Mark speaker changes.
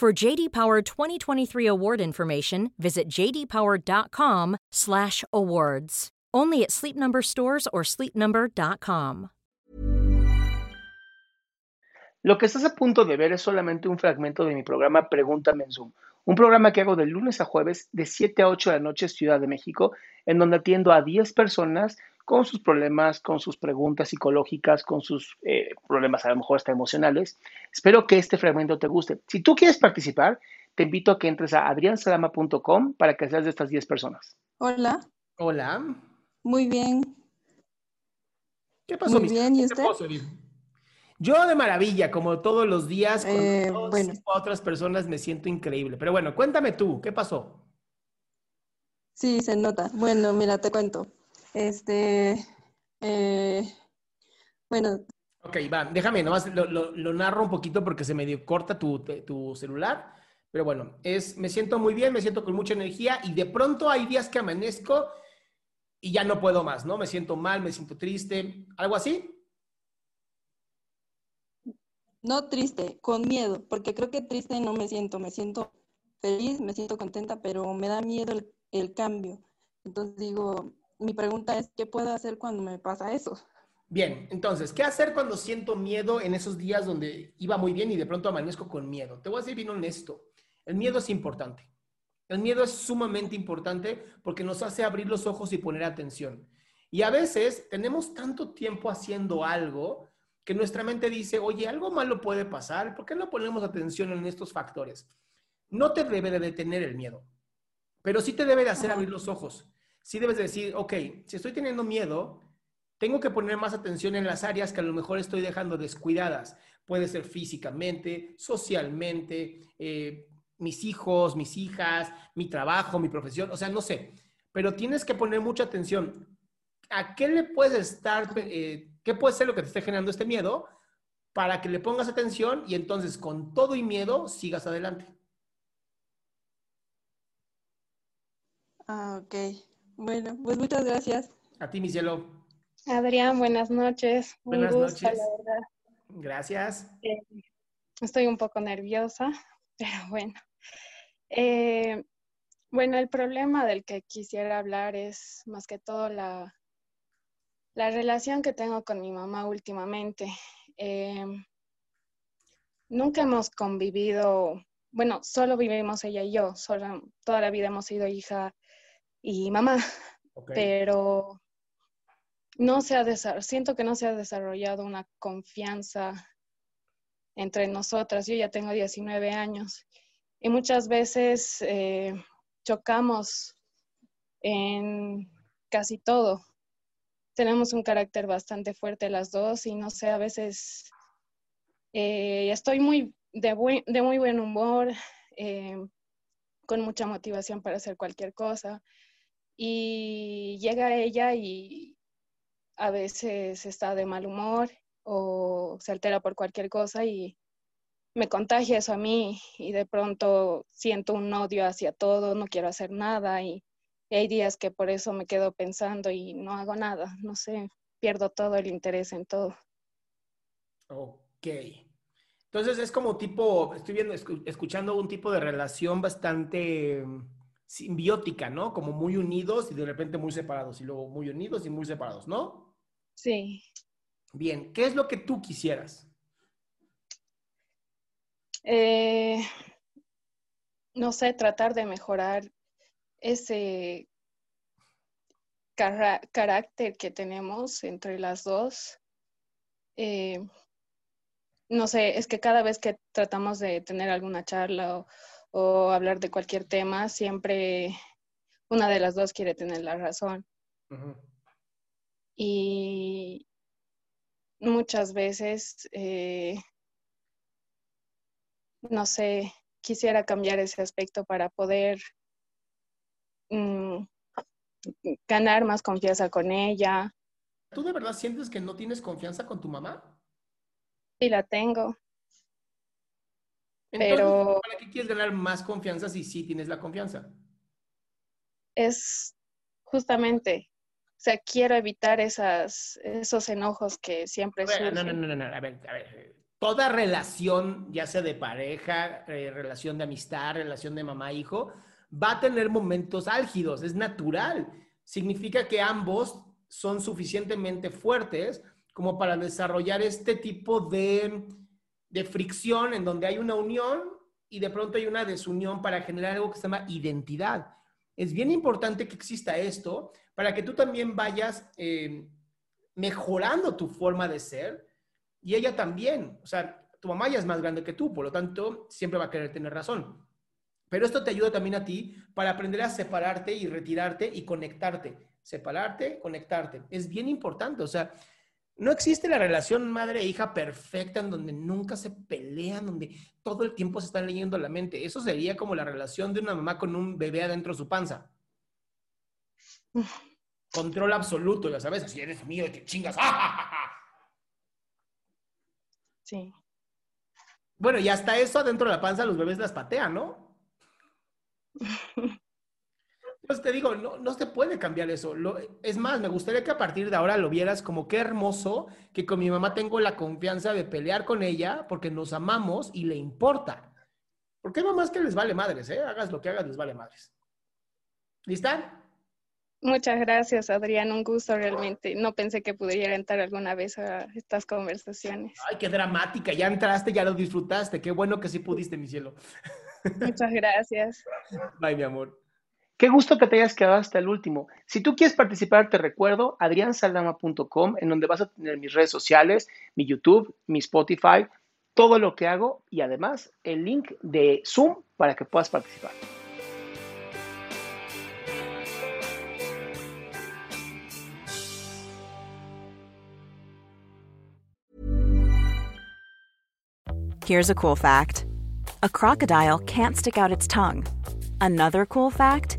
Speaker 1: For JD Power 2023 award information, visit jdpower.com/awards. Only at Sleep Number stores or sleepnumber.com.
Speaker 2: Lo que estás a punto de ver es solamente un fragmento de mi programa Pregúntame en Zoom, un programa que hago de lunes a jueves de 7 a 8 de la noche Ciudad de México, en donde atiendo a 10 personas con sus problemas, con sus preguntas psicológicas, con sus eh, problemas a lo mejor hasta emocionales. Espero que este fragmento te guste. Si tú quieres participar, te invito a que entres a adriansalama.com para que seas de estas 10 personas.
Speaker 3: Hola,
Speaker 2: Hola.
Speaker 3: muy bien.
Speaker 2: ¿Qué pasó,
Speaker 3: Muy bien, ¿y
Speaker 2: ¿Qué te
Speaker 3: usted?
Speaker 2: Yo de maravilla, como todos los días, con
Speaker 3: Eh, bueno.
Speaker 2: otras personas me siento increíble. Pero bueno, cuéntame tú, ¿qué pasó?
Speaker 3: Sí, se nota. Bueno, mira, te cuento. Este, eh, bueno,
Speaker 2: Ok, va, déjame, nomás lo, lo- lo narro un poquito porque se medio corta tu, tu celular. Pero bueno, es, me siento muy bien, me siento con mucha energía y de pronto hay días que amanezco y ya no puedo más, ¿no? Me siento mal, me siento triste, algo así.
Speaker 3: no triste, con miedo, porque creo que triste no me siento, me siento feliz, me siento contenta, pero me da miedo el, el cambio. Entonces digo, mi pregunta es, ¿qué puedo hacer cuando me pasa eso?
Speaker 2: Bien, entonces, ¿qué hacer cuando siento miedo en esos días donde iba muy bien y de pronto amanezco con miedo? Te voy a ser bien honesto. El miedo es importante. El miedo es sumamente importante porque nos hace abrir los ojos y poner atención. Y a veces tenemos tanto tiempo haciendo algo que nuestra mente dice, oye, algo malo puede pasar, ¿por qué no ponemos atención en estos factores? No te debe de detener el miedo, pero sí te debe de hacer abrir los ojos. Sí debes de decir, ok, si estoy teniendo miedo, tengo que poner más atención en las áreas que a lo mejor estoy dejando descuidadas. Puede ser físicamente, socialmente, eh, mis hijos, mis hijas, mi trabajo, mi profesión, o sea, no sé. Pero tienes que poner mucha atención. ¿A qué le puedes estar, eh, qué puede ser lo que te esté generando este miedo para que le pongas atención y entonces con todo y miedo sigas adelante?
Speaker 3: Ah, ok. Bueno, pues muchas gracias.
Speaker 2: A ti, mi cielo.
Speaker 4: Adrián, buenas noches. Un
Speaker 2: Buenas
Speaker 4: gusto,
Speaker 2: noches.
Speaker 4: la verdad.
Speaker 2: Gracias.
Speaker 4: Eh, estoy un poco nerviosa, pero bueno. Eh, bueno, el problema del que quisiera hablar es más que todo la, la relación que tengo con mi mamá últimamente. Eh, nunca hemos convivido, bueno, solo vivimos ella y yo, solo, toda la vida hemos sido hija y mamá, pero no se ha siento que no se ha desarrollado una confianza entre nosotras. Yo ya tengo 19 años y muchas veces eh, chocamos en casi todo. Tenemos un carácter bastante fuerte las dos y no sé, a veces eh, estoy muy de, buen- de muy buen humor, eh, con mucha motivación para hacer cualquier cosa y llega ella y a veces está de mal humor o se altera por cualquier cosa y me contagia eso a mí y de pronto siento un odio hacia todo, no quiero hacer nada y, hay días que por eso me quedo pensando y no hago nada, no sé, pierdo todo el interés en todo.
Speaker 2: Ok. Entonces es como tipo, estoy viendo, escuchando un tipo de relación bastante simbiótica, ¿no? Como muy unidos y de repente muy separados y luego muy unidos y muy separados, ¿no?
Speaker 4: Sí.
Speaker 2: Bien, ¿qué es lo que tú quisieras?
Speaker 4: Eh, no sé, tratar de mejorar ese carácter que tenemos entre las dos. Eh, no sé, es que cada vez que tratamos de tener alguna charla o, hablar de cualquier tema, siempre una de las dos quiere tener la razón. Y muchas veces, eh, no sé, quisiera cambiar ese aspecto para poder mm, ganar más confianza con ella.
Speaker 2: ¿Tú de verdad sientes que no tienes confianza con tu mamá?
Speaker 4: Sí, la tengo.
Speaker 2: Entonces, pero... ¿para qué quieres ganar más confianza si sí tienes la confianza?
Speaker 4: Es justamente, o sea, quiero evitar esas, esos enojos que siempre
Speaker 2: surgen. No, no, no, no, a ver, a ver. Toda relación, ya sea de pareja, eh, relación de amistad, relación de mamá-hijo, va a tener momentos álgidos, es natural. Significa que ambos son suficientemente fuertes como para desarrollar este tipo de, de fricción en donde hay una unión y de pronto hay una desunión para generar algo que se llama identidad. Es bien importante que exista esto para que tú también vayas eh, mejorando tu forma de ser y ella también. O sea, tu mamá ya es más grande que tú, por lo tanto, siempre va a querer tener razón. Pero esto te ayuda también a ti para aprender a separarte y retirarte y conectarte. Separarte, conectarte. Es bien importante. O sea, no existe la relación madre-hija perfecta en donde nunca se pelean, donde todo el tiempo se están leyendo la mente. Eso sería como la relación de una mamá con un bebé adentro de su panza. Control absoluto, ya sabes, así eres mío y te chingas.
Speaker 4: Sí.
Speaker 2: Bueno, y hasta eso adentro de la panza los bebés las patean, ¿no? Pues te digo, no, no se puede cambiar eso. es más, me gustaría que a partir de ahora lo vieras como qué hermoso que con mi mamá tengo la confianza de pelear con ella porque nos amamos y le importa. Porque hay mamás que les vale madres, ¿eh? Hagas lo que hagas, les vale madres. ¿Lista?
Speaker 4: Muchas gracias, Adrián. Un gusto realmente. No pensé que pudiera entrar alguna vez a estas conversaciones.
Speaker 2: Ay, qué dramática. Ya entraste, ya lo disfrutaste. Qué bueno que sí pudiste, mi cielo.
Speaker 4: Muchas gracias.
Speaker 2: Bye, mi amor. Qué gusto que te hayas quedado hasta el último. Si tú quieres participar, te recuerdo adriansaldama.com, en donde vas a tener mis redes sociales, mi YouTube, mi Spotify, todo lo que hago y además el link de Zoom para que puedas participar.
Speaker 5: Here's a cool fact. A crocodile can't stick out its tongue. Another cool fact,